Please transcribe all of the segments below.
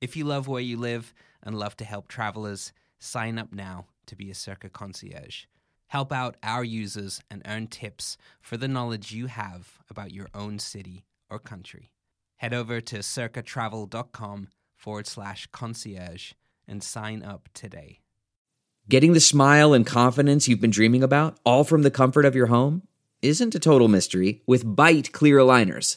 If you love where you live and love to help travelers, sign up now to be a Circa concierge. Help out our users and earn tips for the knowledge you have about your own city or country. Head over to circatravel.com forward slash concierge and sign up today. Getting the smile and confidence you've been dreaming about, all from the comfort of your home, isn't a total mystery with Byte Clear Aligners.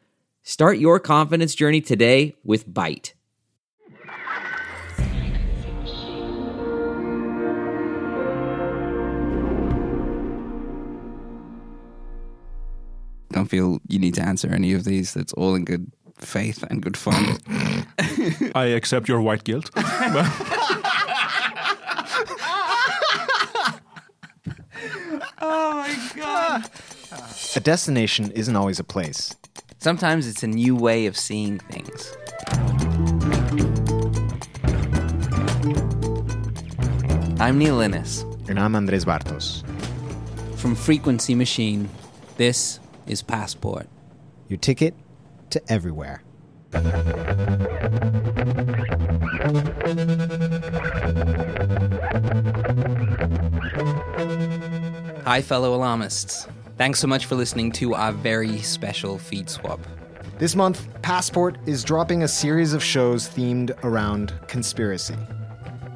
Start your confidence journey today with Byte. Don't feel you need to answer any of these. That's all in good faith and good fun. I accept your white guilt. Oh my God. A destination isn't always a place. Sometimes it's a new way of seeing things. I'm Neil Innes. And I'm Andres Bartos. From Frequency Machine, this is Passport. Your ticket to everywhere. Hi, fellow alarmists. Thanks so much for listening to our very special feed swap. This month, Passport is dropping a series of shows themed around conspiracy,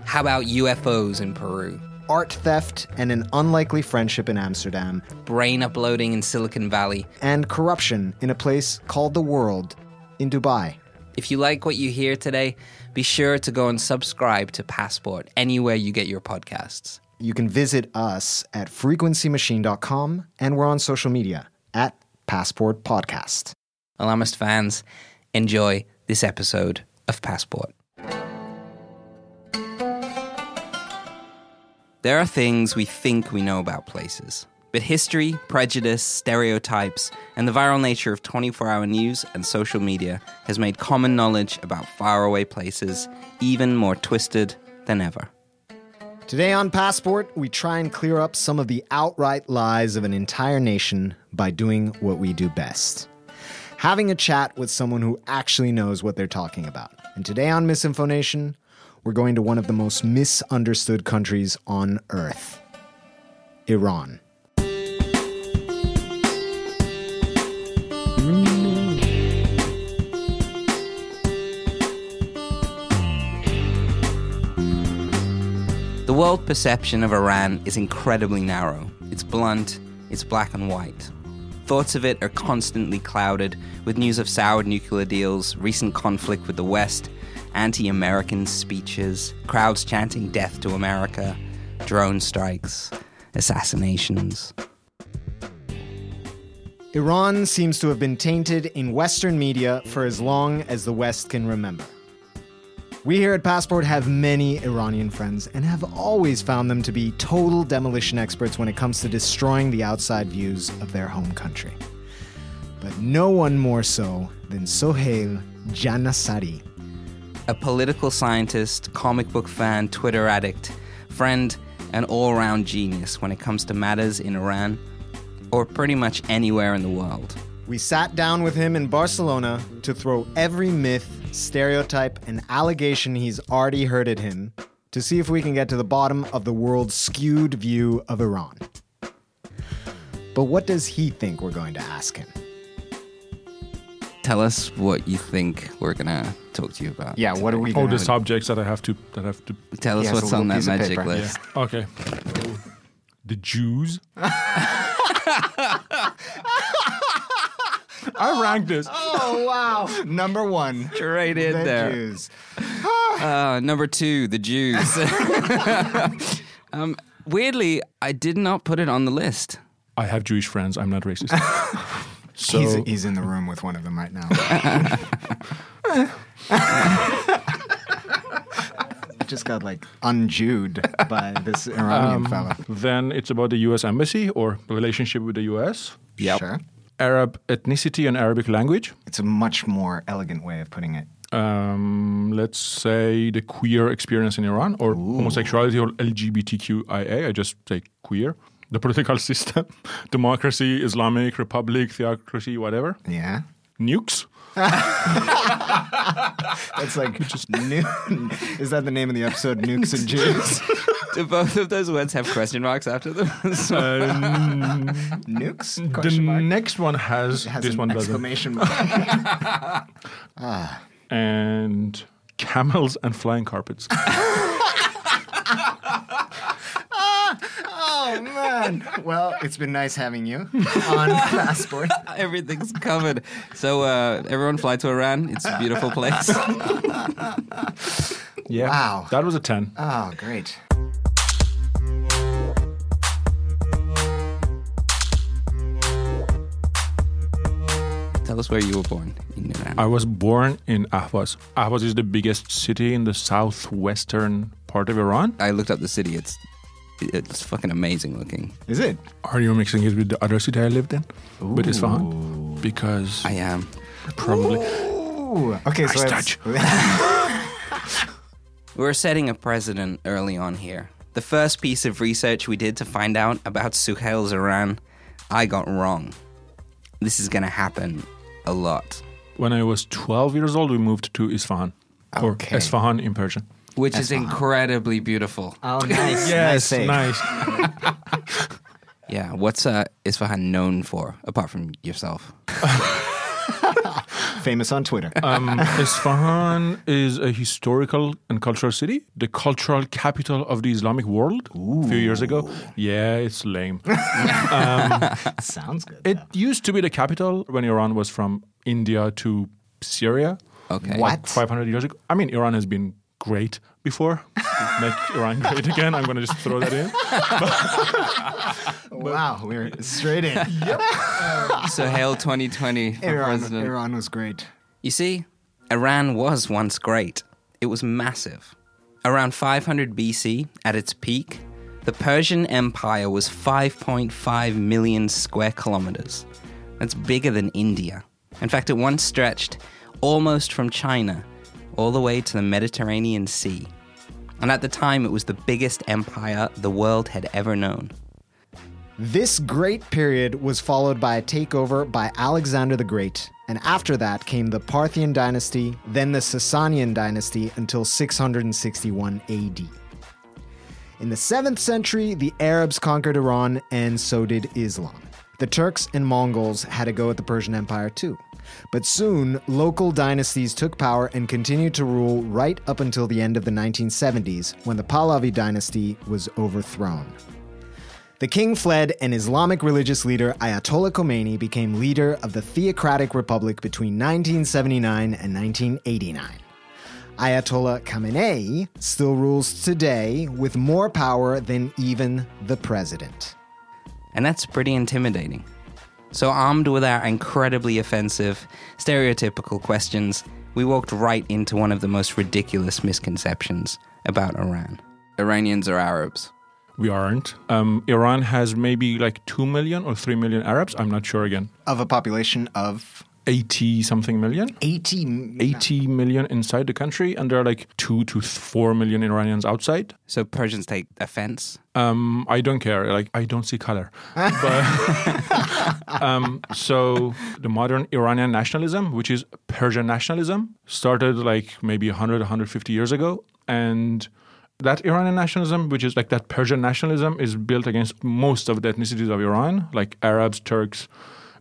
How about UFOs in Peru? art theft and an unlikely friendship in Amsterdam, Brain uploading in Silicon Valley. and corruption in a place called the world in Dubai. If you like what you hear today, be sure to go and subscribe to Passport anywhere you get your podcasts. You can visit us at frequencymachine.com and we're on social media at Passport Podcast. Alarmist fans, enjoy this episode of Passport. There are things we think we know about places, but history, prejudice, stereotypes, and the viral nature of 24 hour news and social media has made common knowledge about faraway places even more twisted than ever. Today on Passport, we try and clear up some of the outright lies of an entire nation by doing what we do best having a chat with someone who actually knows what they're talking about. And today on Misinformation, we're going to one of the most misunderstood countries on earth Iran. World perception of Iran is incredibly narrow. It's blunt, it's black and white. Thoughts of it are constantly clouded with news of soured nuclear deals, recent conflict with the West, anti American speeches, crowds chanting death to America, drone strikes, assassinations. Iran seems to have been tainted in Western media for as long as the West can remember. We here at Passport have many Iranian friends and have always found them to be total demolition experts when it comes to destroying the outside views of their home country. But no one more so than Sohail Janasari. A political scientist, comic book fan, Twitter addict, friend, an all round genius when it comes to matters in Iran or pretty much anywhere in the world. We sat down with him in Barcelona to throw every myth, stereotype, and allegation he's already heard at him to see if we can get to the bottom of the world's skewed view of Iran. But what does he think we're going to ask him? Tell us what you think we're gonna talk to you about. Yeah, what are we All going the subjects that I have to that I have to. Tell He us has a what's on little that piece of magic paper. list. Okay. The Jews. I ranked this. Oh, wow. Number one. Straight in the there. Jews. Uh, number two, the Jews. um, weirdly, I did not put it on the list. I have Jewish friends. I'm not racist. So he's, he's in the room with one of them right now. Just got like unjewed by this Iranian fella. then it's about the U.S. embassy or relationship with the U.S. Sure. Arab ethnicity and Arabic language. It's a much more elegant way of putting it. Um, let's say the queer experience in Iran or homosexuality or LGBTQIA. I just say queer. The political system, democracy, Islamic Republic, theocracy, whatever. Yeah. Nukes. That's like just nu- Is that the name of the episode? Nukes and Jews. Do both of those words have question marks after them? So- Um, Nukes? the mark. next one has, It has this an one doesn't. exclamation mark. And camels and flying carpets. oh man. Well, it's been nice having you on Passport. Everything's covered. So uh, everyone fly to Iran. It's a beautiful place. Yeah. Wow. That was a 10. Oh, great. Tell us where you were born in Iran. I was born in Ahvaz. Ahvaz is the biggest city in the southwestern part of Iran. I looked up the city. It's it's fucking amazing looking. Is it? Are you mixing it with the other city I lived in? With Isfahan? Because I am. probably. Ooh. Okay, so Nice it's- we're setting a precedent early on here. The first piece of research we did to find out about Suhail's Iran, I got wrong. This is gonna happen a lot. When I was 12 years old, we moved to Isfahan. Or Okay. Isfahan in Persian. Which is incredibly beautiful. oh, nice. nice. nice. Yeah, what's uh, Isfahan known for, apart from yourself? Famous on Twitter. Um, Isfahan is a historical and cultural city, the cultural capital of the Islamic world. A few years ago. Yeah, it's lame. Sounds good. It used to be the capital when Iran was from India to Syria. Okay. What? 500 years ago. I mean, Iran has been great before. Make Iran great again. I'm going to just throw that in. wow, we're straight in. Um, so, hail 2020 for Iran, president. Iran was great. You see, Iran was once great. It was massive. Around 500 BC, at its peak, the Persian Empire was 5.5 million square kilometers. That's bigger than India. In fact, it once stretched almost from China all the way to the Mediterranean Sea. And at the time, it was the biggest empire the world had ever known. This great period was followed by a takeover by Alexander the Great, and after that came the Parthian dynasty, then the Sasanian dynasty until 661 AD. In the 7th century, the Arabs conquered Iran, and so did Islam. The Turks and Mongols had a go at the Persian Empire too. But soon, local dynasties took power and continued to rule right up until the end of the 1970s when the Pahlavi dynasty was overthrown. The king fled, and Islamic religious leader Ayatollah Khomeini became leader of the Theocratic Republic between 1979 and 1989. Ayatollah Khamenei still rules today with more power than even the president. And that's pretty intimidating. So, armed with our incredibly offensive, stereotypical questions, we walked right into one of the most ridiculous misconceptions about Iran. Iranians are Arabs. We aren't. Um, Iran has maybe like 2 million or 3 million Arabs. I'm not sure again. Of a population of 80 something million. 80. 80 million inside the country, and there are like two to four million Iranians outside. So Persians take offense. Um, I don't care. Like I don't see color. but um, so the modern Iranian nationalism, which is Persian nationalism, started like maybe 100, 150 years ago, and that Iranian nationalism, which is like that Persian nationalism, is built against most of the ethnicities of Iran, like Arabs, Turks,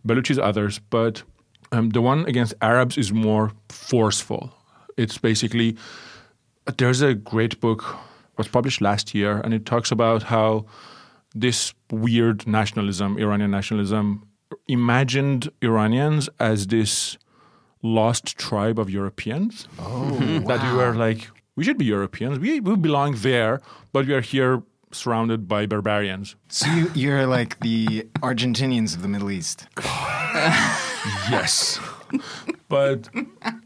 Baluchis, others. But um, the one against Arabs is more forceful. It's basically there's a great book was published last year, and it talks about how this weird nationalism, Iranian nationalism, imagined Iranians as this lost tribe of Europeans. Oh, that we were like, we should be Europeans. We, we belong there, but we are here surrounded by barbarians. So you, you're like the Argentinians of the Middle East. yes. But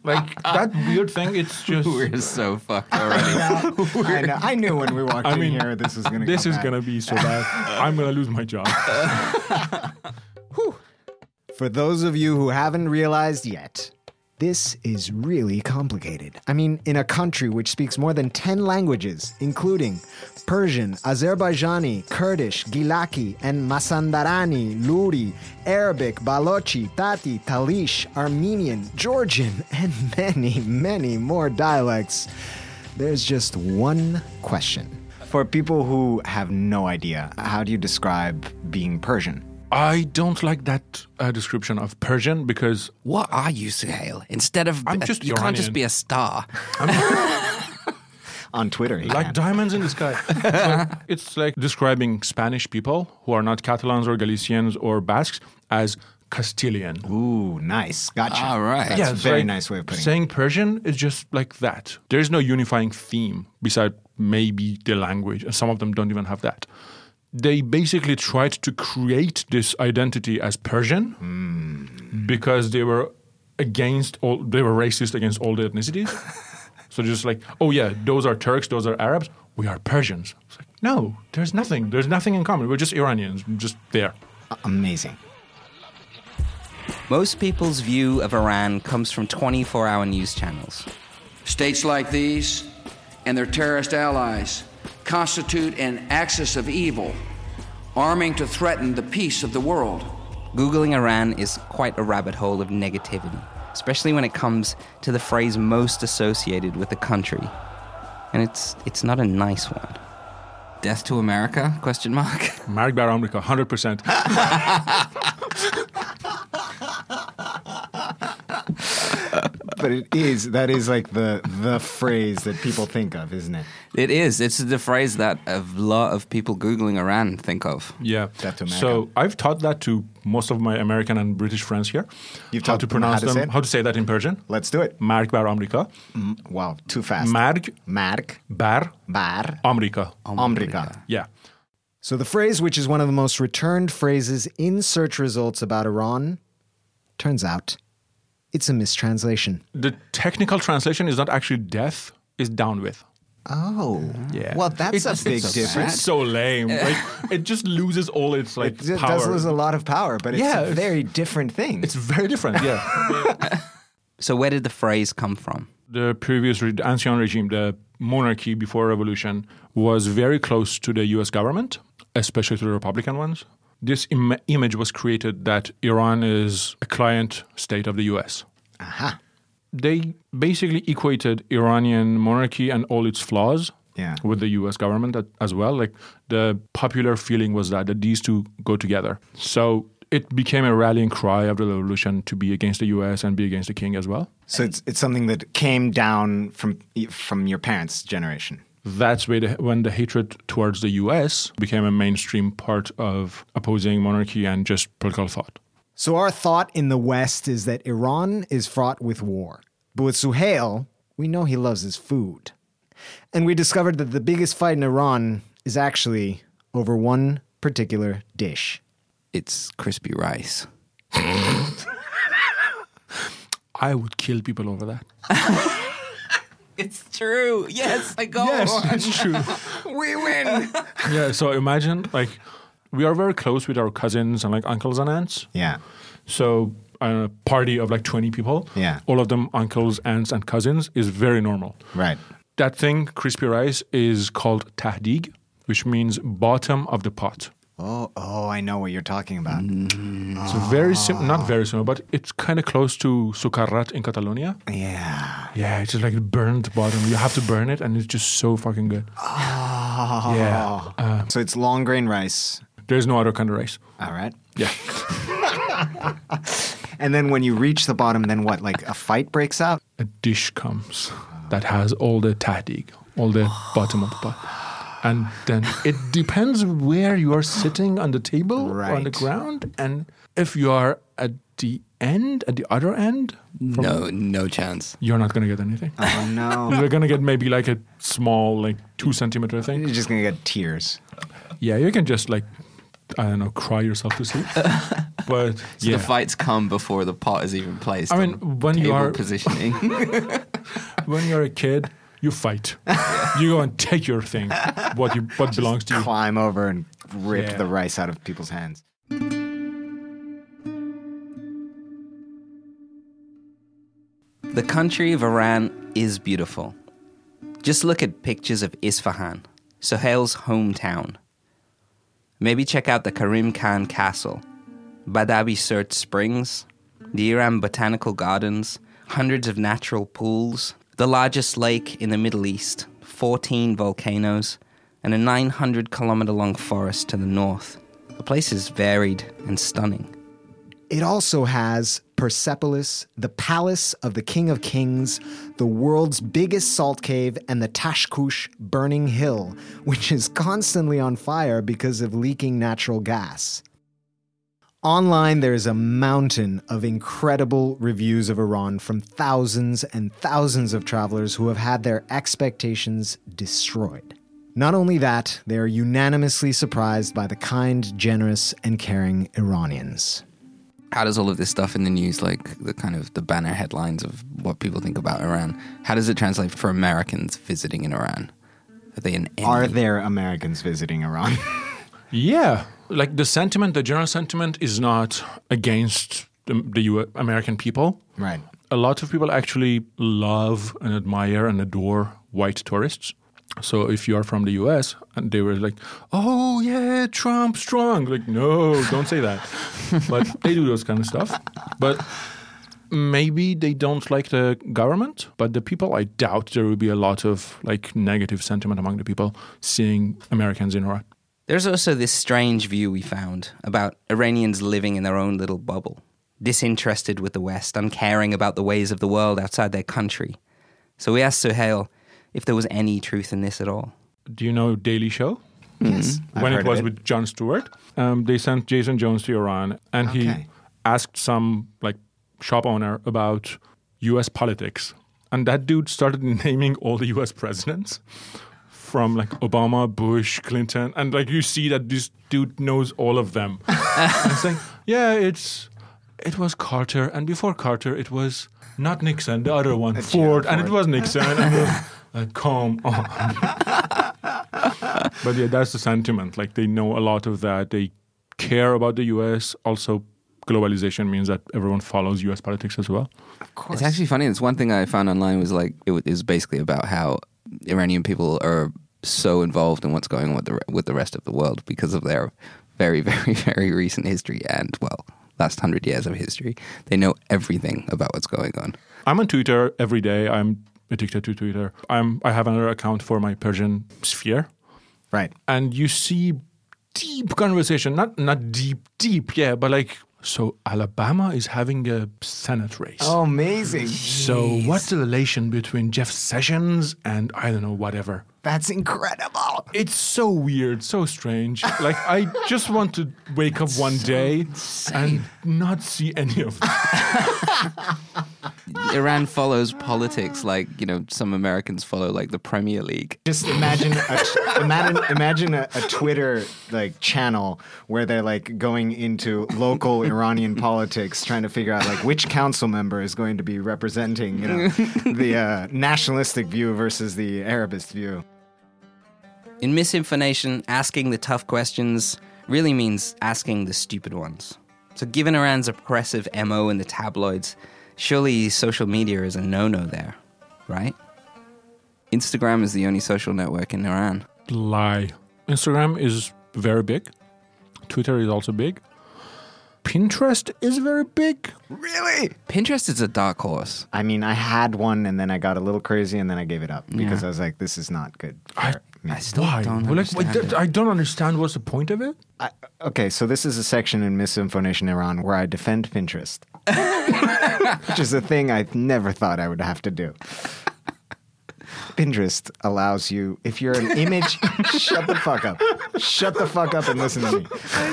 like that weird thing, it's just We're so fucked already. I, know, I knew when we walked I in mean, here this was going to this is gonna be so bad. I'm gonna lose my job. For those of you who haven't realized yet, this is really complicated. I mean, in a country which speaks more than 10 languages, including Persian, Azerbaijani, Kurdish, Gilaki, and Mazandarani, Luri, Arabic, Balochi, Tati, Talish, Armenian, Georgian, and many, many more dialects, there's just one question. For people who have no idea, how do you describe being Persian? I don't like that uh, description of Persian because what are you, Suhail? Instead of I'm just you can't just be a star. On Twitter, like can. diamonds in the sky. But it's like describing Spanish people who are not Catalans or Galicians or Basques as Castilian. Ooh, nice. Gotcha. All right. That's Yeah, a very like nice way of putting it. Saying Persian is just like that. There's no unifying theme beside maybe the language, and some of them don't even have that. They basically tried to create this identity as Persian hmm. because they were against all, they were racist against all the ethnicities. so just like, oh yeah, those are Turks, those are Arabs, we are Persians. It's like, no, there's nothing. There's nothing in common. We're just Iranians, we're just there. Amazing. Most people's view of Iran comes from 24 hour news channels. States like these and their terrorist allies constitute an axis of evil, arming to threaten the peace of the world. Googling Iran is quite a rabbit hole of negativity, especially when it comes to the phrase most associated with the country. And it's it's not a nice one. Death to America? Question mark. Marg Bar America, 100%. But it is that is like the the phrase that people think of, isn't it? It is. It's the phrase that a lot of people googling Iran think of. Yeah. Death to So I've taught that to most of my American and British friends here. You've how taught to them how pronounce to them, how to say that in Persian. Let's do it. Marg bar America. Mm-hmm. Wow, too fast. Mark Mark bar bar America. America. Yeah. So the phrase, which is one of the most returned phrases in search results about Iran, turns out it's a mistranslation. The technical translation is not actually death, is down with. Oh, Yeah. Well, that's It's- a big it's- difference. It's so lame. Like it just loses all its like It power. does lose a lot of power, but it's Yeah, a it's- very different thing. it's very different. Yeah. So where did the phrase come from? the previous re- ancien regime, the monarchy before revolution, was very close to the U.S. government, especially to the Republican ones. This Im- image was created that Iran is a client state of the U.S. Aha. They basically equated Iranian monarchy and all its flaws Yeah. with the U.S. government as well. Like the popular feeling was that, that these two go together. So it became a rallying cry of the revolution to be against the U.S. and be against the king as well. So it's it's something that came down from from your parents' generation. That's where the, when the hatred towards the US became a mainstream part of opposing monarchy and just political thought. So our thought in the West is that Iran is fraught with war. But with Suhail, we know he loves his food. And we discovered that the biggest fight in Iran is actually over one particular dish. It's crispy rice. I would kill people over that. It's true. Yes, I go. Yes, it's true. We win! yeah, so imagine like we are very close with our cousins and like uncles and aunts. yeah. So a party of like 20 people, Yeah. all of them uncles, aunts, and cousins, is very normal. Right. That thing, crispy rice, is called tahdig, which means bottom of the pot. Oh, oh, I know what you're talking about. So very sim- not very similar, but it's kind of close to socarrat in Catalonia. Yeah. Yeah, it's just like burnt bottom. You have to burn it, and it's just so fucking good. Oh. Yeah. Uh, So it's long grain rice. there's no other kind of rice. All right. Yeah. And then when you reach the bottom, then what? Like a fight breaks out? a dish comes that has all the tahdig, all the bottom of the pot. And then it depends where you are sitting on the table or on the ground. And if you are at the end, at the other end, from- No, no chance. you're not going to get anything. Oh, no. You're going to get maybe like a small, like two centimeter thing. You're just going to get tears. Yeah, you can just like, I don't know, cry yourself to sleep. but So yeah. the fights come before the pot is even placed. I mean, on when you are positioning. when you're a kid, you fight. you go and take your thing, what you what belongs to you. Climb over and rip Yeah. the rice out of people's hands. The country of Iran is beautiful. Just look at pictures of Isfahan, Sohail's hometown. Maybe check out the Karim Khan Castle, Badab-e Surt Springs, the Iran Botanical Gardens, hundreds of natural pools, the largest lake in the Middle East, 14 volcanoes, and a 900 kilometer long forest to the north. The place is varied and stunning. It also has Persepolis, the palace of the King of Kings, the world's biggest salt cave, and the Tashkush burning hill, which is constantly on fire because of leaking natural gas. Online, there is a mountain of incredible reviews of Iran from thousands and thousands of travelers who have had their expectations destroyed. Not only that, they are unanimously surprised by the kind, generous, and caring Iranians. how does all of this stuff in the news, like the kind of the banner headlines of what people think about Iran, how does it translate for Americans visiting in Iran? Are they in? enemy? Are there Americans visiting Iran? Yeah, like the sentiment, the general sentiment is not against the, the U- American people. right. A lot of people actually love and admire and adore white tourists. So if you are from the US and they were like, "Oh yeah, Trump strong," like no, don't say that. but they do those kind of stuff. But maybe they don't like the government, but the people, I doubt there will be a lot of like negative sentiment among the people seeing Americans in Iran. There's also this strange view we found about Iranians living in their own little bubble, disinterested with the West, uncaring about the ways of the world outside their country. So we asked Suhail if there was any truth in this at all. Do you know Daily Show? Yes. I've when it of was with Jon Stewart, um, they sent Jason Jones to Iran, and he asked some like shop owner about U.S. politics, and that dude started naming all the U.S. presidents from like Obama, Bush, Clinton, and like you see that this dude knows all of them. and it's like, yeah, it's it was Carter, and before Carter, it was not Nixon, the other one, Ford, and it was Nixon. and we're like, come on. but yeah, that's the sentiment. Like they know a lot of that. They care about the U.S. Also, globalization means that everyone follows U.S. politics as well. Of course, It's actually funny. It's one thing I found online was like it was basically about how Iranian people are so involved in what's going on with the with the rest of the world because of their very very very recent history and well last hundred years of history. They know everything about what's going on. I'm on Twitter every day. I'm addicted to Twitter. I'm I have another account for my Persian sphere, Right. and you see deep conversation. Not not deep deep, yeah, but like so Alabama is having a Senate race. Oh, amazing. So what's the relation between Jeff Sessions and I don't know whatever? That's incredible. It's so weird, so strange. Like I just want to wake up one day and not see any of that. Iran follows politics like you know some Americans follow like the Premier League. Just imagine a, imagine imagine a, a Twitter like channel where they're like going into local Iranian politics, trying to figure out like which council member is going to be representing you know the uh, nationalistic view versus the Arabist view. In misinformation, asking the tough questions really means asking the stupid ones. So, given Iran's oppressive MO in the tabloids, surely social media is a no no there, right? Instagram is the only social network in Iran. Lie. Instagram is very big. Twitter is also big. Pinterest is very big. Really? Pinterest is a dark horse. I mean, I had one and then I got a little crazy and then I gave it up because Yeah. I was like, this is not good. I, for me. I still why? don't Well, like, understand th- it. I don't understand what's the point of it. I, okay, so this is a section in Misinformation Iran where I defend Pinterest, which is a thing I never thought I would have to do. Pinterest allows you, if you're an image, shut the fuck up. Shut the fuck up and listen to me.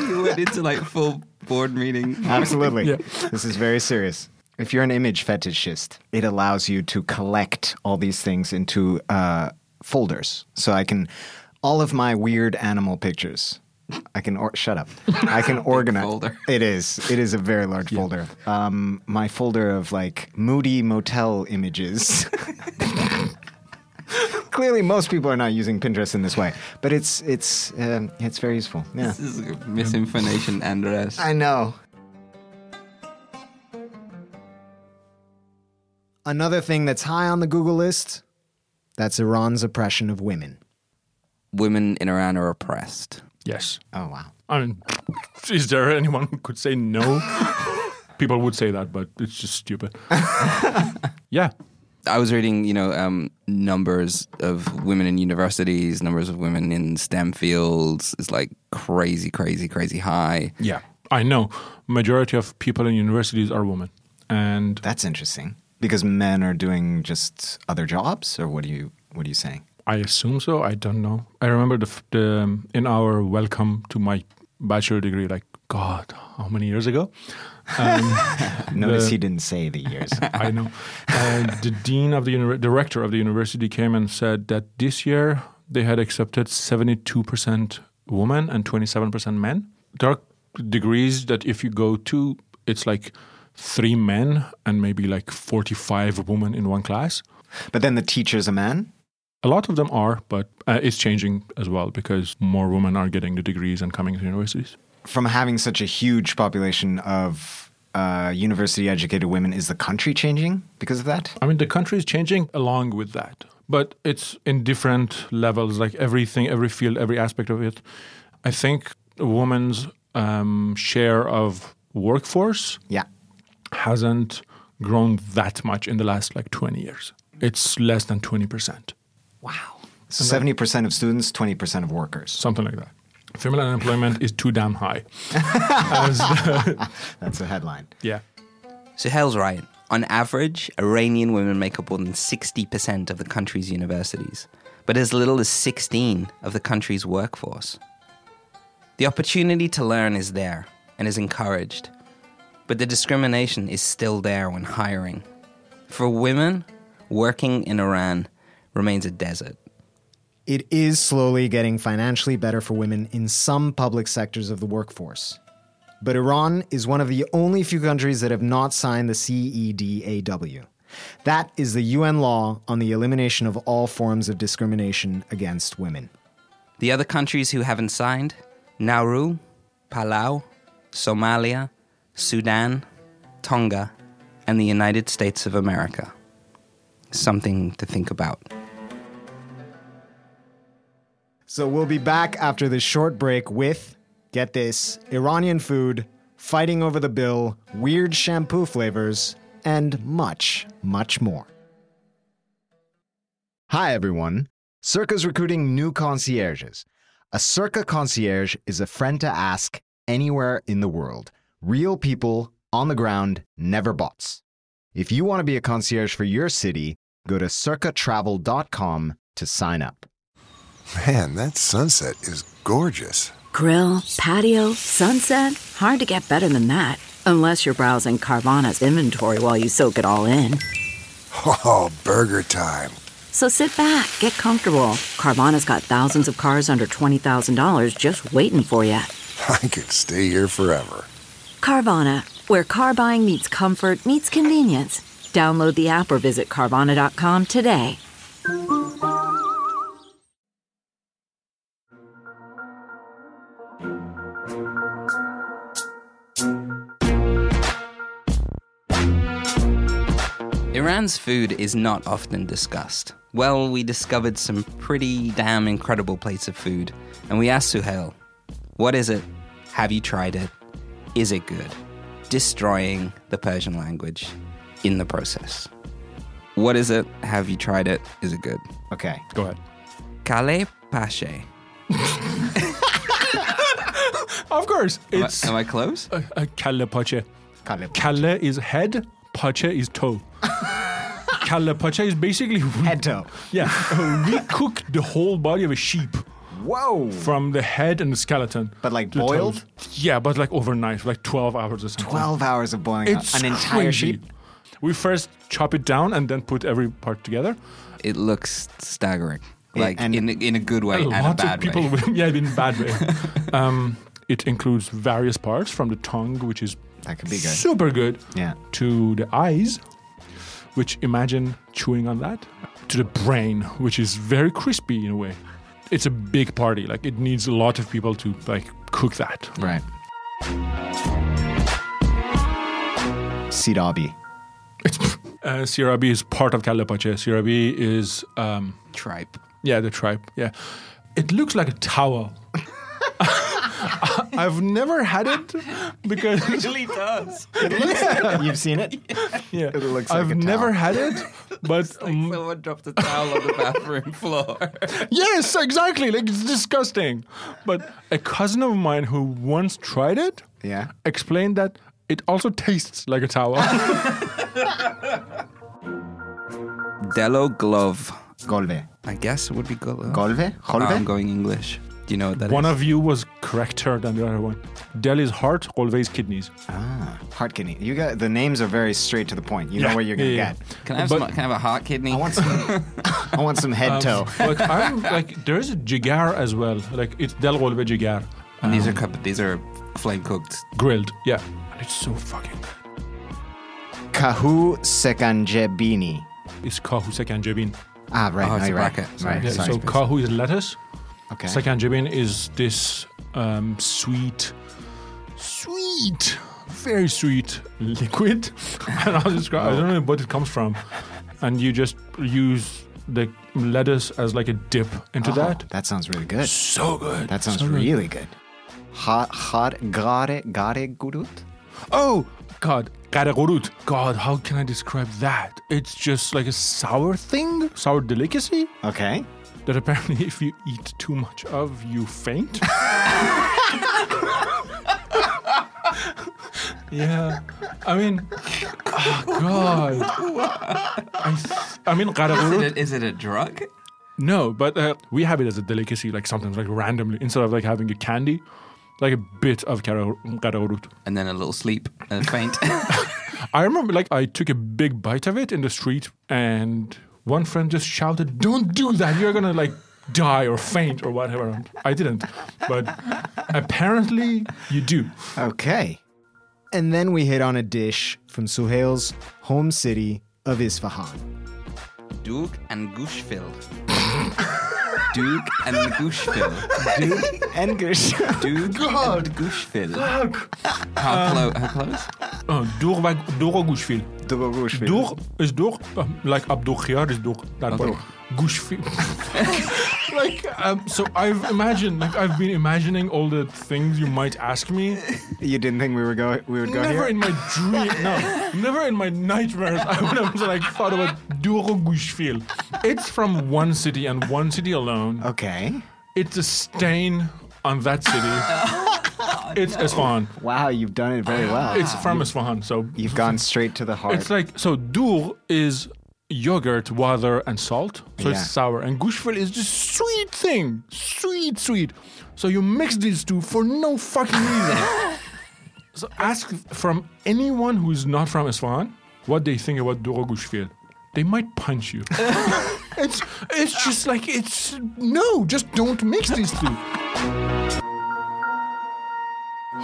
you went into like full board meeting. Absolutely. Yeah. This is very serious. If you're an image fetishist, it allows you to collect all these things into uh, folders. So I can, all of my weird animal pictures, I can, or, shut up. I can organize. folder. It is. It is a very large folder. Um, my folder of like moody motel images. Clearly, most people are not using Pinterest in this way, but it's it's um, it's very useful. Yeah, This is misinformation, Andres. I know. Another thing that's high on the Google list that's Iran's oppression of women. Women in Iran are oppressed. Yes. Oh, wow. I mean, is there anyone who could say no? People would say that, but it's just stupid. yeah. I was reading, you know, um, numbers of women in universities, numbers of women in STEM fields is like crazy, crazy, crazy high. Yeah. I know. Majority of people in universities are women. And That's interesting. Because men are doing just other jobs, or what are you what are you saying? I assume so. I don't know. I remember the, the um, in our welcome to my bachelor degree, like God, how many years ago? Um, Notice The- he didn't say the years. I know. Uh, the dean of the uni- director of the university came and said that this year they had accepted seventy two percent women and twenty seven percent men. There are degrees that if you go to, it's like three men and maybe like forty five women in one class. but then the teacher's a man. A lot of them are, but uh, it's changing as well because more women are getting the degrees and coming to universities. From having such a huge population of uh, university educated women, is the country changing because of that? I mean, the country is changing along with that, but it's in different levels, like everything, every field, every aspect of it. I think a woman's um, share of workforce Yeah. Hasn't grown that much in the last like 20 years. It's less than 20%, Wow. 70% of students, 20% of workers. something like that. Female unemployment is too damn high. As the- That's a headline. yeah. Suhail's right. On average, Iranian women make up more than 60% of the country's universities, but as little as 16 of the country's workforce. The opportunity to learn is there and is encouraged, but the discrimination is still there when hiring. For women, working in Iran remains a desert. It is slowly getting financially better for women in some public sectors of the workforce. But Iran is one of the only few countries that have not signed the CEDAW. That is the UN law on the elimination of all forms of discrimination against women. The other countries who haven't signed Nauru, Palau, Somalia, Sudan, Tonga, and the United States of America. Something to think about. So we'll be back after this short break with, get this, Iranian food, fighting over the bill, weird shampoo flavors, and much, much more. Hi, everyone. Circa's recruiting new concierges. A Circa concierge is a friend to ask anywhere in the world. Real people on the ground, never bots. If you want to be a concierge for your city, go to circatravel.com to sign up. Man, that sunset is gorgeous. Grill, patio, sunset. Hard to get better than that. Unless you're browsing Carvana's inventory while you soak it all in. Oh, burger time. So sit back, get comfortable. Carvana's got thousands of cars under $20,000 just waiting for you. I could stay here forever. Carvana, where car buying meets comfort, meets convenience. Download the app or visit Carvana.com today. Iran's food is not often discussed. Well, we discovered some pretty damn incredible plates of food, and we asked Suhail, What is it? Have you tried it? Is it good? Destroying the Persian language in the process. What is it? Have you tried it? Is it good? Okay. Go ahead. Kale Pashe. Of course, Am I, it's am I close? a, a kalle pache. Kalle. Kalle is head, pache is toe. Kale pache is basically Head toe. Yeah, we cook the whole body of a sheep Whoa. from the head and the skeleton. But, like, boiled? toes. Yeah, but like overnight, like twelve hours or something. 12 hours of boiling It's an entire crazy. sheep. We first chop it down and then put every part together. It looks staggering. Like and- in, a- in a good way and a Lots bad of people, way. will- yeah, in a bad way. um, it includes various parts from the tongue, which is That could be good. super good, Yeah. to the eyes, which imagine chewing on that, to the brain, which is very crispy in a way. It's a big party. Like it needs a lot of people to like cook that. Right. Sirabi. Uh, Sirabi is part of Kalapache. Sirabi is um, Tripe. Yeah, the tripe. Yeah. It looks like a towel. I've never had it because it really does. You've seen it? yeah, It looks like I've a never towel. had it, but um, Someone dropped a towel on the bathroom floor. yes, exactly. Like it's disgusting. But a cousin of mine who once tried it Yeah. explained that it also tastes like a towel. Dello glove. Golve. I guess it would be glove. Golve? Oh, I'm going English. Do you know what that is? one of you was correcter than the other one. Delhi's heart, always kidneys. Ah, heart kidney. You got the names are very straight to the point. You know Yeah, where you're gonna yeah, yeah. get. Can I have But- some? Can I have a heart kidney? I want some. I want some head toe. But I'm like, there's a jigar as well. Like it's Del Golbe jigar. And these are cup- these are flame cooked. grilled. Yeah. And it's so fucking good. Kahu sekanjebini. It's kahu sekanjebin. Ah, right. Oh, it's no, a you're right. bracket. Sorry. Right. Yeah, sorry, so please. kahu is lettuce. Okay. Sekanjebin is this um, sweet, sweet, very sweet liquid. and I'll describe. I don't know what it comes from, and you just use the lettuce as like a dip into Oh, that. That sounds really good. So good. That sounds So really good. Ha har gare gare gurut. Oh God, garagurut. God, how can I describe that? It's just like a sour thing, sour delicacy Okay. That apparently, if you eat too much of, you faint. yeah, I mean, oh God. I, th- I mean, Is it, is it a drug? No, but uh, we have it as a delicacy, like something like randomly, instead of like having a candy, like a bit of garagurut. And then a little sleep and faint. I remember, like, I took a big bite of it in the street, and one friend just shouted, "Don't do that! You're gonna like die or faint or whatever." I didn't, but apparently you do. Okay. And then we hit on a dish from Suhail's home city of Isfahan. Duke and Gushfil. Duke and Gushfil. Dude, and Gush. Duke and Gushfil. How, clo- how close? Oh, door wa- door Door is door, um, like Abdul Khiyar is door. That part. Gushfil. like, um, so I've imagined, like, I've been imagining all the things you might ask me. You didn't think we were go we would go Never here? in my dream, no, never in my nightmares I would have like thought about Duro Gushfil. It's from one city and one city alone. okay. It's a stain on that city. Oh, it's Isfahan. Wow, you've done it very well. It's from Isfahan, so You've gone straight to the heart. it's like so. Dur is yogurt, water, and salt, so Yeah. it's sour. And gushfil is this sweet thing, sweet, sweet. So you mix these two for no fucking reason. so ask from anyone who is not from Isfahan what they think about Dur gushfil. They might punch you. it's it's just like it's no, just don't mix these two.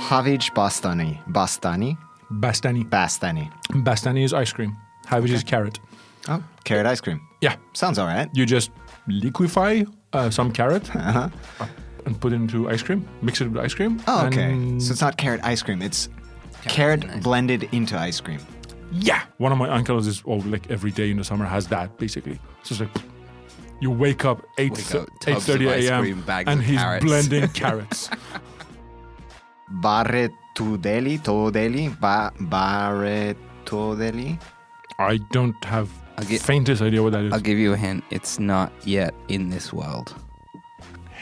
Havij Bastani. Bastani? Bastani. Bastani. Bastani is ice cream. Havij is carrot. Oh, carrot ice cream. Yeah. Sounds all right. You just liquefy uh, some carrot and put it into ice cream, mix it with ice cream. Oh, okay. and- So it's not carrot ice cream. It's carrot blended into ice cream. Yeah. One of my uncles is oh, like every day in the summer has that basically. So it's like you wake up eight Wake up, eight tubs of thirty ice a.m. cream, bags and of he's carrots. blending carrots. Barretudeli, Todeli, ba- Barretudeli. I don't have I'll faintest idea what that is. I'll give you a hint. It's not yet in this world.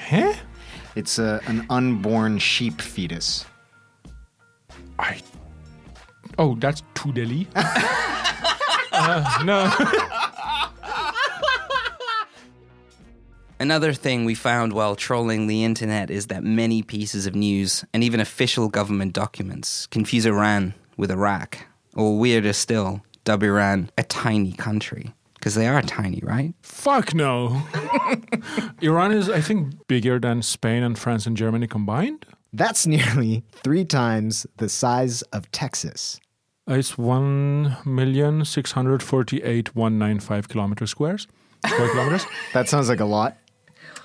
huh? It's a, an unborn sheep fetus. I. Oh, that's Tudeli. uh, no. Another thing we found while trolling the internet is that many pieces of news and even official government documents confuse Iran with Iraq, or weirder still, dub Iran a tiny country. Because they are tiny, right? Fuck no. Iran is, I think, bigger than Spain and France and Germany combined. That's nearly three times the size of Texas. It's one million six hundred forty-eight one nine five kilometer squares. Square kilometers. That sounds like a lot.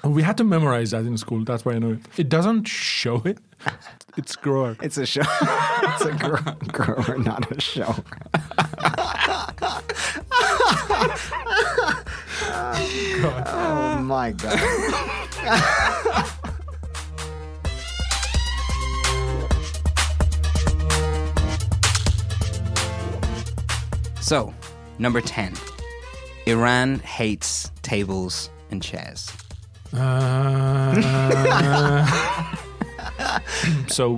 Oh, we had to memorize that in school. That's why I know it. It doesn't show it. It's grower. It's a show. it's a grower, grower, not a show. oh my god. So, number 10. Iran hates tables and chairs. Uh, so,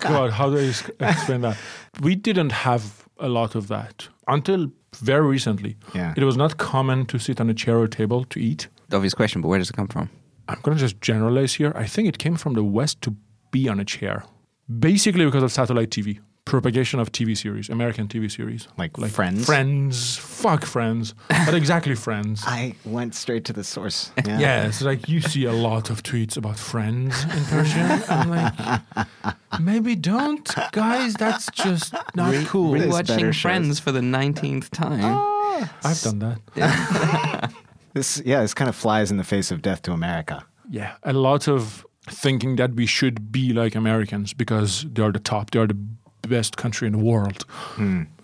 God, how do I explain that? We didn't have a lot of that until very recently. Yeah. It was not common to sit on a chair or table to eat. The obvious question, but where does it come from? I'm going to just generalize here. I think it came from the West to be on a chair. Basically because of satellite TV, propagation of TV series, American TV series. Like like Friends? Friends. Fuck Friends. But exactly Friends. I went straight to the source. Yeah, it's like you see a lot of tweets about friends in Persian. I'm like, maybe don't, guys. That's just not cool. better Rewatching shows. Friends for the 19th time. Ah. I've done that. This yeah, this kind of flies in the face of Death to America. Yeah, a lot of thinking that we should be like Americans because they are the top, they are the best country in the world.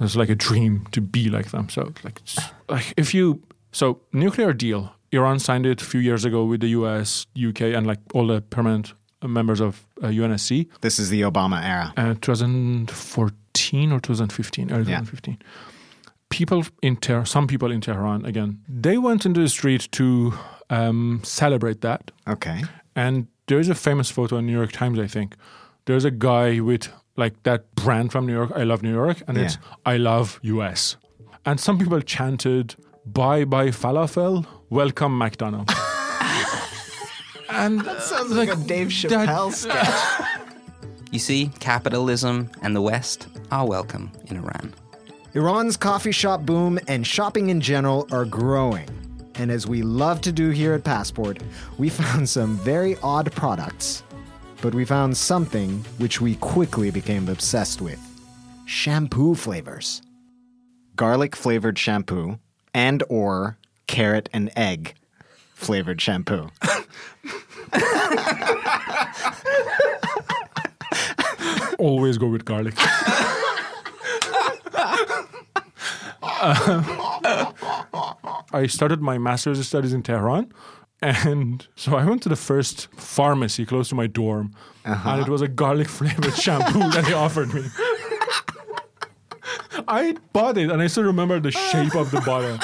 It's like a dream to be like them. So, like, it's, like if you so nuclear deal, Iran signed it a few years ago with the U.S., U.K., and like all the permanent members of uh, UNSC. This is the Obama era. uh, 2014 or 2015, early Yeah. 2015. People in Tehran, some people in Tehran, again, they went into the street to um, celebrate that. Okay. And there's a famous photo in New York Times, I think. There's a guy with like that brand from New York, I love New York, and it's I love US. And some people chanted, bye bye falafel, welcome McDonald's. and that Sounds like, a Dave that- Chappelle sketch. You see, capitalism and the West are welcome in Iran. Iran's coffee shop boom and shopping in general are growing. And as we love to do here at Passport, we found some very odd products. But we found something which we quickly became obsessed with shampoo flavors. Garlic flavored shampoo and or carrot and egg flavored shampoo. always go with garlic. Uh, I started my master's studies in Tehran. And so I went to the first pharmacy close to my dorm, and it was a garlic flavored shampoo that they offered me. I bought it, and I still remember the shape of the bottle.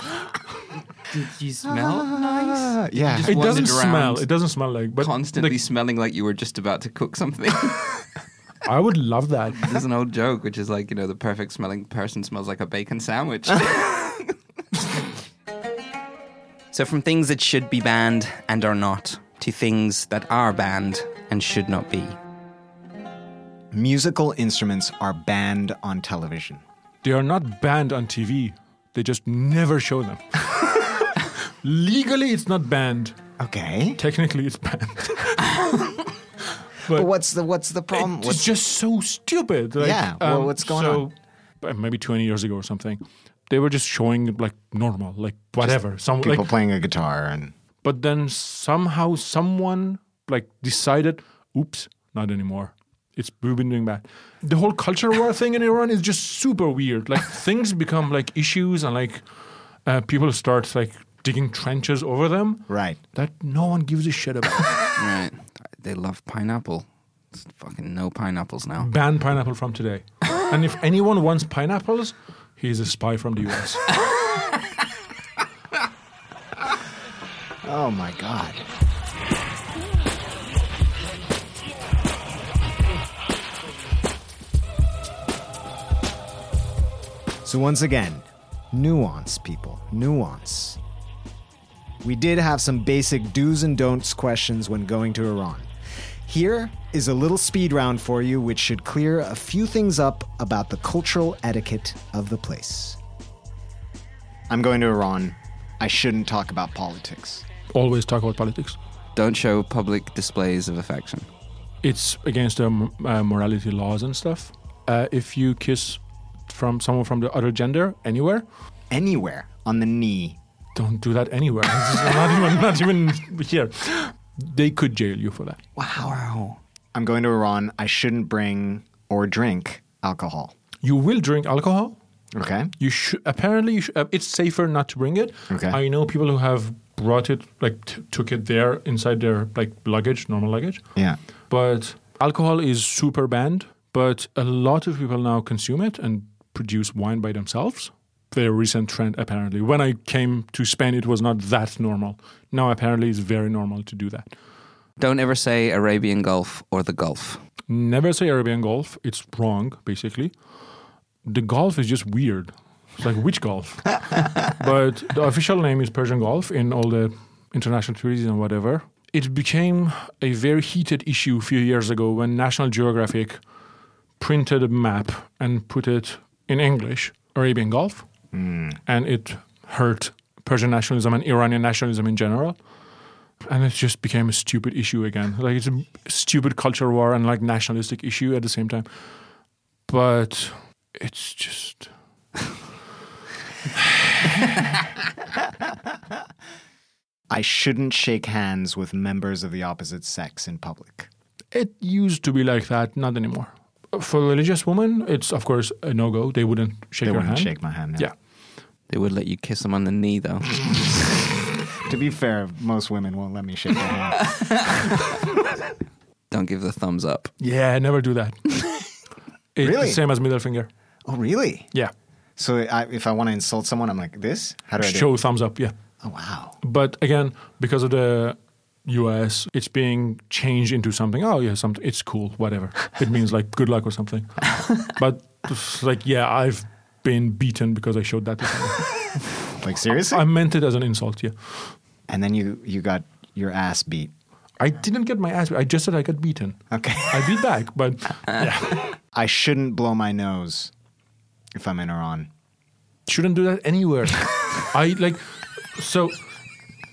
Did you smell nice? Uh, yeah. It doesn't smell. It doesn't smell like, but Constantly like, smelling like you were just about to cook something. I would love that. There's an old joke, which is like, you know, the perfect smelling person smells like a bacon sandwich. So, from things that should be banned and are not, to things that are banned and should not be. Musical instruments are banned on television. They are not banned on TV. They just never show them. Legally, it's not banned. Okay. Technically, it's banned. But what's the what's the problem? it's What's- just so stupid. Like, um, Yeah, well, what's going so, on? Maybe 20 years ago or something, they were just showing like normal, like whatever. Some people like, playing a guitar and but then somehow someone like decided, oops, not anymore. It's we've been doing that. The whole culture war thing in Iran is just super weird. Like things become like issues, and like uh, people start like digging trenches over them Right. that no one gives a shit about. Right. They love pineapple. It's fucking no pineapples now. Ban pineapple from today. and if anyone wants pineapples, he's a spy from the US. Oh my God. So, once again, nuance, people. Nuance. We did have some basic do's and don'ts questions when going to Iran. Here is a little speed round for you, which should clear a few things up about the cultural etiquette of the place. I'm going to Iran. I shouldn't talk about politics. Always talk about politics. Don't show public displays of affection. It's against the m- uh, morality laws and stuff. Uh, if you kiss from someone from the other gender anywhere, Anywhere on the knee. don't do that anywhere. Not even not even here. They could jail you for that. Wow. I'm going to Iran. I shouldn't bring or drink alcohol. You will drink alcohol. Okay. You should apparently you should, uh, it's safer not to bring it. Okay. I know people who have brought it like t- took it there inside their like luggage, normal luggage. Yeah. But alcohol is super banned. But a lot of people now consume it and produce wine by themselves. Very recent trend, apparently. When I came to Spain, it was not that normal. Now, apparently, it's very normal to do that. Don't ever say Arabian Gulf or the Gulf. Never say Arabian Gulf. It's wrong, basically. The Gulf is just weird. It's like which Gulf? but the official name is Persian Gulf in all the international treaties and whatever. It became a very heated issue a few years ago when National Geographic printed a map and put it in English, Arabian Gulf, hmm. and it hurt Persian nationalism and Iranian nationalism in general. And it just became a stupid issue again. Like it's a stupid culture war and like nationalistic issue at the same time. But it's just I shouldn't shake hands with members of the opposite sex in public. it used to be like that, not anymore. For religious women, it's of course a no go. They wouldn't shake They your wouldn't hand. shake my hand. Yeah. They would let you kiss them on the knee, though. To be fair, most women won't let me shake their hand. Don't give the thumbs up. Yeah, never do that. it's Really? the same as middle finger. oh, really? Yeah. So I, if I want to insult someone, I'm like this. How do I do? Show it? thumbs up, yeah. Oh wow. But again, because of the US, it's being changed into something. Oh yeah, something. It's cool, whatever. It means like good luck or something. but it's like, yeah, I've been beaten because I showed that to someone. Like seriously? I meant it as an insult. Yeah, and then you you got your ass beat. I didn't get my ass. beat. I just said I got beaten. Okay. I beat back, but yeah, I shouldn't blow my nose if I'm in Iran. shouldn't do that anywhere. I like so.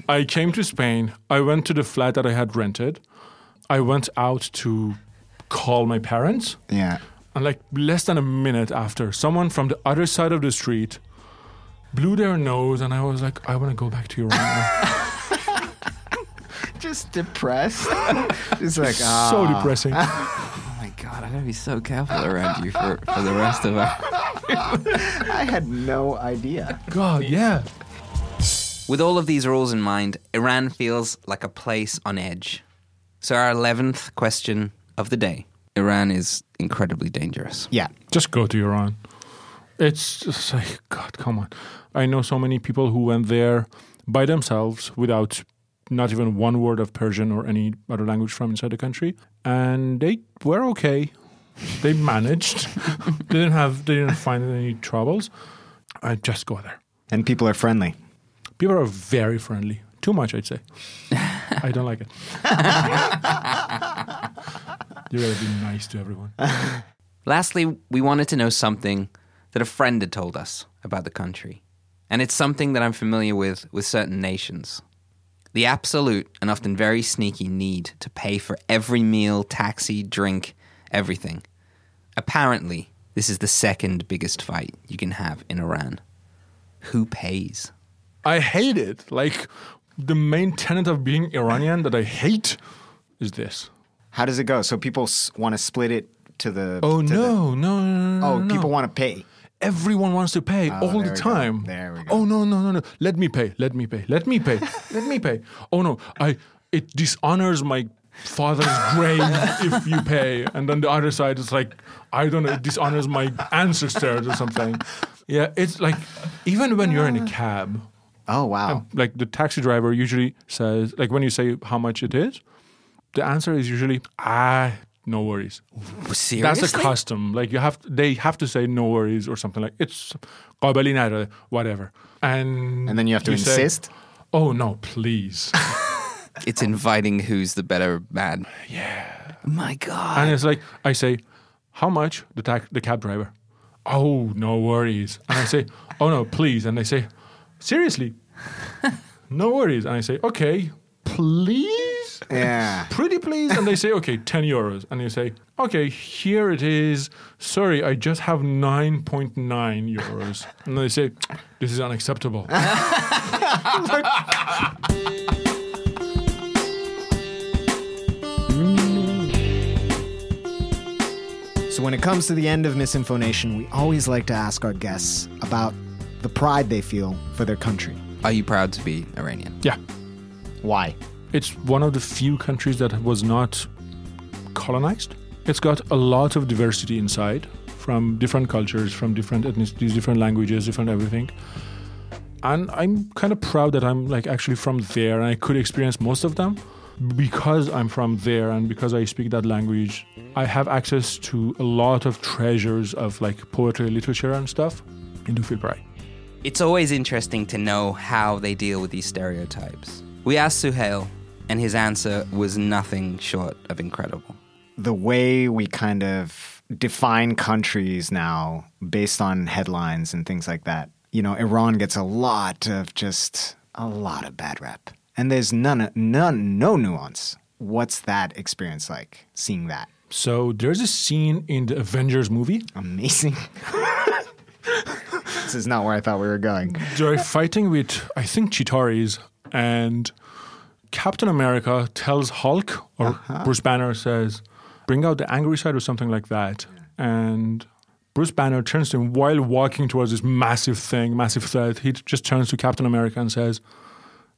I came to Spain. I went to the flat that I had rented. I went out to call my parents. Yeah. And like less than a minute after, someone from the other side of the street blew their nose, and I was like, I want to go back to Iran. now. Just depressed. Just like ah. so depressing. Oh my god, I'm gonna be so careful around you for, for the rest of our. I had no idea. God, yeah. With all of these rules in mind, Iran feels like a place on edge. So, our 11th question of the day Iran is incredibly dangerous. Yeah. Just go to Iran. It's just like, God, come on. I know so many people who went there by themselves without not even one word of Persian or any other language from inside the country, and they were okay. They managed. they didn't have. They didn't find any troubles. I just go there. And people are friendly. People are very friendly. Too much, I'd say. I don't like it. you gotta be nice to everyone. Lastly, we wanted to know something that a friend had told us about the country. And it's something that I'm familiar with with certain nations. The absolute and often very sneaky need to pay for every meal, taxi, drink, everything. Apparently, this is the second biggest fight you can have in Iran. Who pays? I hate it. Like the main tenet of being Iranian that I hate is this. How does it go? So people s- want to split it to the. Oh to the- no, no, no, no! oh, no, no. people want to pay. Everyone wants to pay all the time. There we go. Oh no, no, no, no! Let me pay. Let me pay. Let me pay. let me pay. Oh no, I it dishonors my father's grave if you pay, and then the other side is like, I don't know, it dishonors my ancestors or something. Yeah, it's like even when you're in a cab, Oh wow. like the taxi driver usually says, like when you say how much it is, the answer is usually ah, no worries. Seriously? That's a custom. Like you have, they have to say no worries or something like it's قابلی نداره, whatever. And And then you have to say, insist? oh no, please. It's inviting who's the better man. Yeah. My God. and it's like I say, how much? The tax, the cab driver. Oh no worries. And I say, oh no, please. And they say, seriously, no worries. And I say, okay, please. Yeah. pretty please and they say okay 10 euros and you say okay here it is sorry i just have 9.9 euros and they say this is unacceptable So when it comes to the end of Misinformation, we always like to ask our guests about the pride they feel for their country. Are you proud to be Iranian? yeah Why? It's one of the few countries that was not colonized. It's got a lot of diversity inside from different cultures from different ethnicities different languages different everything. And i'm kind of proud that i'm like actually from there and i could experience most of them. Because i'm from there and because i speak that language i have access to a lot of treasures of like poetry literature and stuff i do feel It's always interesting to know how they deal with these stereotypes. We asked Sohail, and his answer was nothing short of incredible. The way we kind of define countries now based on headlines and things like that. You know, Iran gets a lot of just a lot of bad rep. And there's none none no nuance. What's that experience like seeing that? so there's a scene in the avengers movie Amazing. this is not where I thought we were going. they're fighting with I think Chitauris and Captain America tells Hulk or uh-huh. Bruce Banner says, "Bring out the angry side" or something like that, and Bruce Banner turns to him while walking towards this massive thing, massive threat. He just turns to Captain America and says,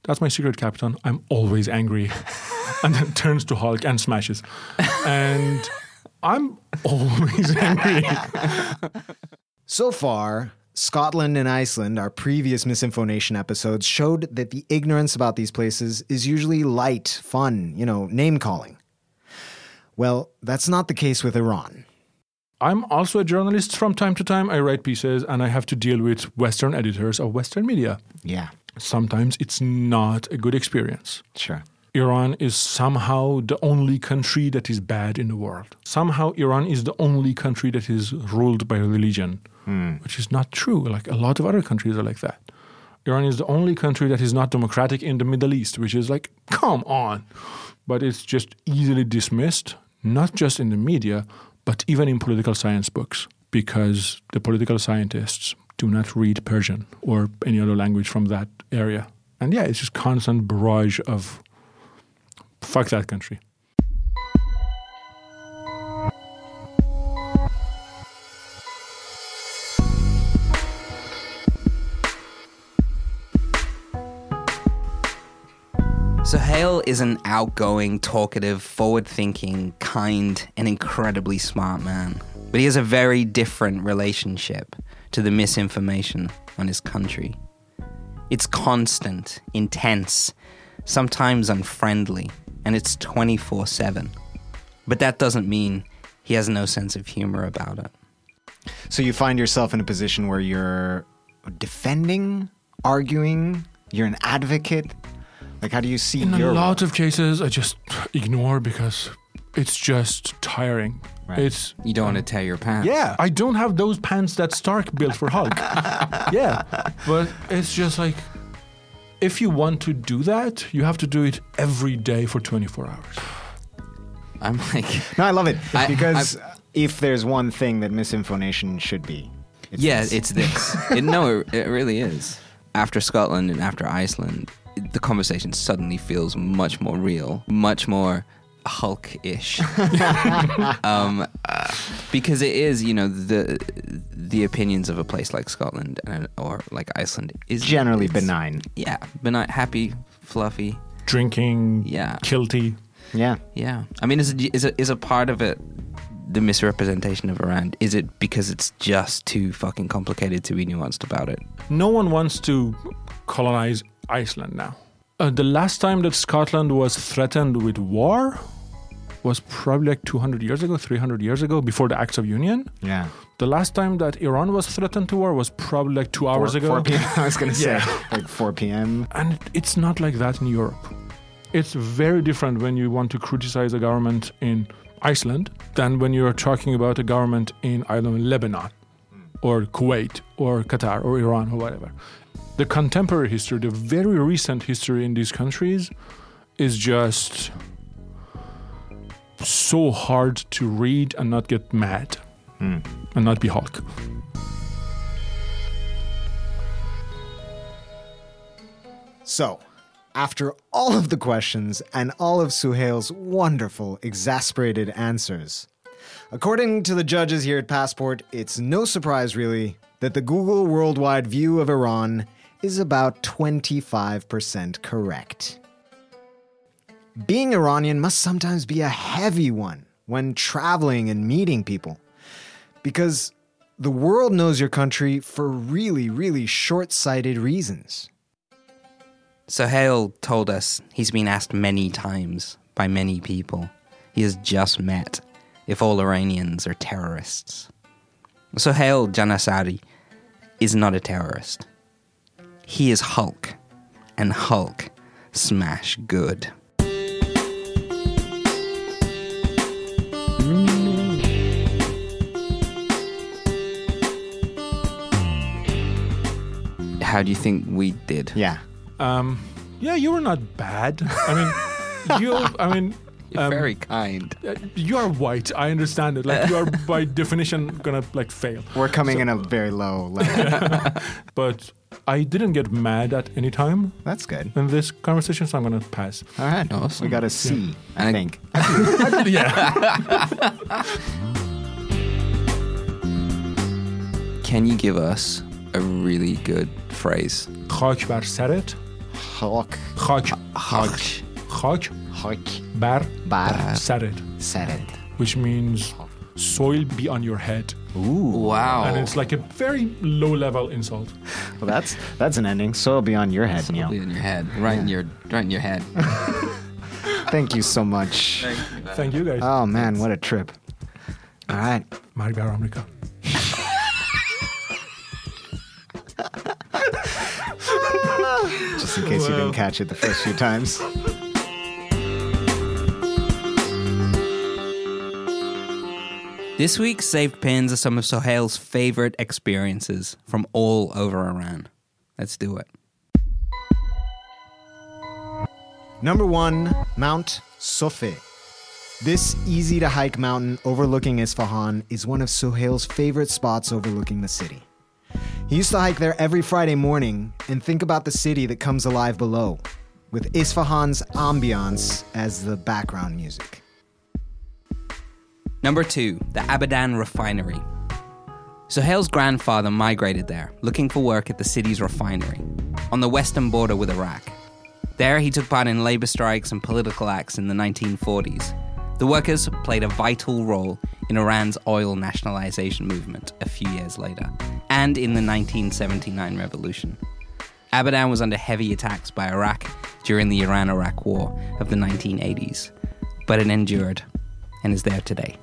"That's my secret, Captain. I'm always angry," and then turns to Hulk and smashes, and I'm always angry. So far, Scotland and Iceland, our previous misinformation episodes, showed that the ignorance about these places is usually light, fun, you know, name calling. Well, that's not the case with Iran. I'm also a journalist from time to time. I write pieces and I have to deal with Western editors of Western media. Yeah, Sometimes it's not a good experience. sure. Iran is somehow the only country that is bad in the world. Somehow Iran is the only country that is ruled by religion, hmm. which is not true. Like a lot of other countries are like that. Iran is the only country that is not democratic in the Middle East, which is like, come on. But it's just easily dismissed, not just in the media, but even in political science books, because the political scientists do not read Persian or any other language from that area. And yeah, it's just constant barrage of fuck that country. Sohail is an outgoing, talkative, forward thinking, kind, and incredibly smart man. But he has a very different relationship to the misinformation on his country. It's constant, intense, sometimes unfriendly, and it's 24 7. But that doesn't mean he has no sense of humor about it. So you find yourself in a position where you're defending, arguing, you're an advocate. Like, how do you see In your a lot of cases, I just ignore because it's just tiring. Right. It's You don't want to tear your pants. yeah. I don't have those pants that Stark built for Hulk. yeah, but it's just like if you want to do that, you have to do it every day for 24 hours. I'm like, No, I love it I- because if there's one thing that misinformation should be, it's yeah, this. it's this. it, no, it, it really is. After Scotland and after Iceland, the conversation suddenly feels much more real, much more Hulk-ish, um, because it is, you know, the the opinions of a place like Scotland and, or like Iceland is Generally benign. Yeah, benign, happy, fluffy. Drinking, Yeah. kilty. Yeah. Yeah, I mean, is it, is a is a part of it the misrepresentation of Iran? Is it because it's just too fucking complicated to be nuanced about it? No one wants to colonize Iceland now. Uh, the last time that Scotland was threatened with war was probably like 200 years ago, 300 years ago, before the Acts of Union. Yeah. The last time that Iran was threatened to war was probably like two hours 4, ago. 4 p.m. I was going to say like 4 p.m. And it's not like that in Europe. It's very different when you want to criticize a government in Iceland than when you're talking about a government in, I don't know, Lebanon hmm. or Kuwait or Qatar or Iran or whatever. The contemporary history, the very recent history in these countries is just so hard to read and not get mad hmm. and not be Hulk. So, after all of the questions and all of Sohail's wonderful, exasperated answers, according to the judges here at Passport, it's no surprise really that the Google worldwide view of Iran is about 25% correct. Being Iranian must sometimes be a heavy one when traveling and meeting people because the world knows your country for really, really short sighted reasons. Sohail told us he's been asked many times by many people. He has just met if all Iranians are terrorists. Sohail Jannessari is not a terrorist. He is Hulk, and Hulk smash good. How do you think we did? Yeah. Um, yeah, you were not bad. I mean, you. I mean, You're um, very kind. uh, you are white. I understand it. Like you are by definition gonna like fail. We're coming in a very low level. But I didn't get mad at any time That's good. in this conversation, so I'm gonna pass. All right. Awesome. We got a C, I And I- think. Yeah. Can you give us a really good phrase? خاک بر سرت. Hawk. خاک. Hulk. خاک Hawk. بر Bar. سرت. Said it. Which means soil be on your head. Wow. And it's like a very low level insult. Well, that's that's an ending. So it'll be on your head, Neil. Probably in your head, right in your, right in your head. Thank you so much. Thank you guys. Oh man, what a trip. All right. مرگ بر in case well. you didn't catch it the first few times. This week, saved pins are some of Sohail's favorite experiences from all over Iran. Let's do it. Number one, Mount Soffeh. This easy to hike mountain overlooking Isfahan is one of Sohail's favorite spots overlooking the city. He used to hike there every Friday morning and think about the city that comes alive below, with Isfahan's ambiance as the background music. Number two, the Abadan refinery. Sohail's grandfather migrated there, looking for work at the city's refinery, on the western border with Iraq. There, he took part in labor strikes and political acts in the 1940s. The workers played a vital role in Iran's oil nationalization movement a few years later, and in the 1979 revolution. Abadan was under heavy attacks by Iraq during the Iran Iraq War of the 1980s, but it endured and is there today.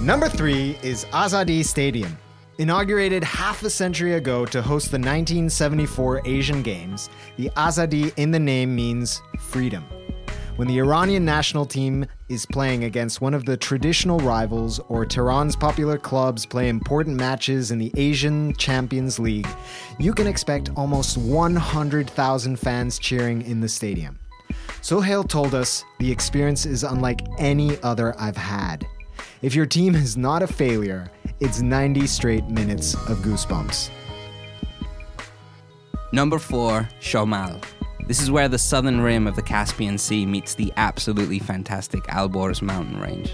Number three is Azadi Stadium. Inaugurated half a century ago to host the 1974 Asian Games, the Azadi in the name means freedom. When the Iranian national team is playing against one of the traditional rivals or Tehran's popular clubs play important matches in the Asian Champions League, you can expect almost 100,000 fans cheering in the stadium. Sohail told us the experience is unlike any other I've had. If your team is not a failure, it's 90 straight minutes of goosebumps. Number four, Shomal. This is where the southern rim of the Caspian Sea meets the absolutely fantastic Alborz mountain range.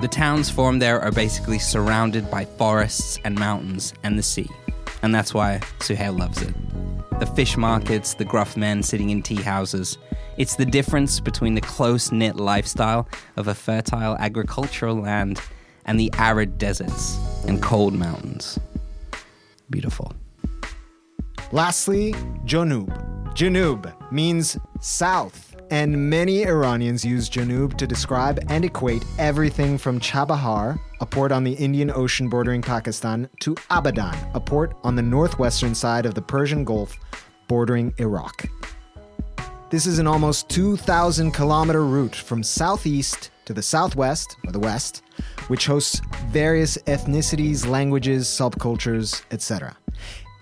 The towns formed there are basically surrounded by forests and mountains and the sea, and that's why Sohail loves it. The fish markets, the gruff men sitting in tea houses. It's the difference between the close knit lifestyle of a fertile agricultural land and the arid deserts and cold mountains. Beautiful. Lastly, Jonub. Janub means south, and many Iranians use Janub to describe and equate everything from Chabahar, a port on the Indian Ocean bordering Pakistan, to Abadan, a port on the northwestern side of the Persian Gulf bordering Iraq. This is an almost 2,000 kilometer route from southeast to the southwest, or the west, which hosts various ethnicities, languages, subcultures, etc.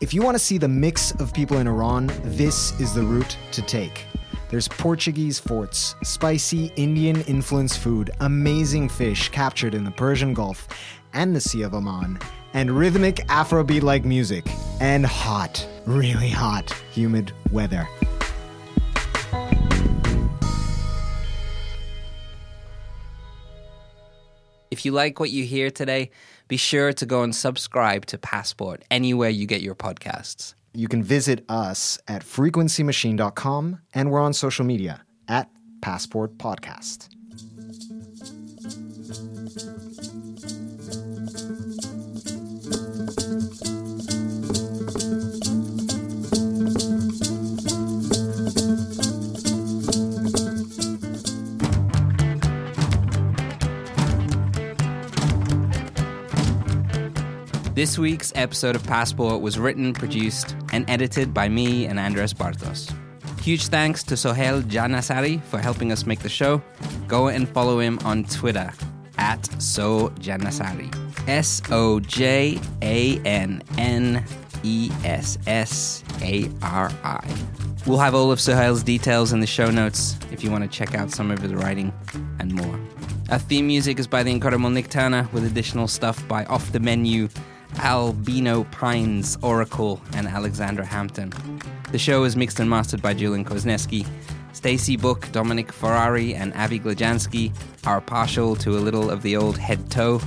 If you want to see the mix of people in Iran, this is the route to take. There's Portuguese forts, spicy Indian influenced food, amazing fish captured in the Persian Gulf and the Sea of Oman, and rhythmic Afrobeat like music, and hot, really hot, humid weather. If you like what you hear today, be sure to go and subscribe to Passport anywhere you get your podcasts. You can visit us at frequencymachine.com and we're on social media at Passport Podcast. This week's episode of Passport was written, produced, and edited by me and Andres Bartos. Huge thanks to Sohail Jannessari for helping us make the show. Go and follow him on Twitter at So Jannessari. S O J A N N E S S A R I. We'll have all of Sohail's details in the show notes if you want to check out some of his writing and more. Our theme music is by the incredible Nick Turner, with additional stuff by Off the Menu, Albino Pines, Oracle, and Alexandra Hampton. The show is mixed and mastered by Julian Kozneski. Stacy Book, Dominic Ferrari, and Avi Glajansky are partial to a little of the old head toe.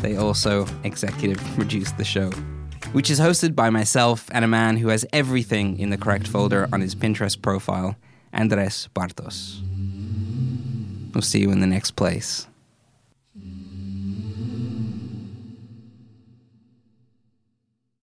They also executive produced the show, which is hosted by myself and a man who has everything in the correct folder on his Pinterest profile, Andres Bartos. We'll see you in the next place.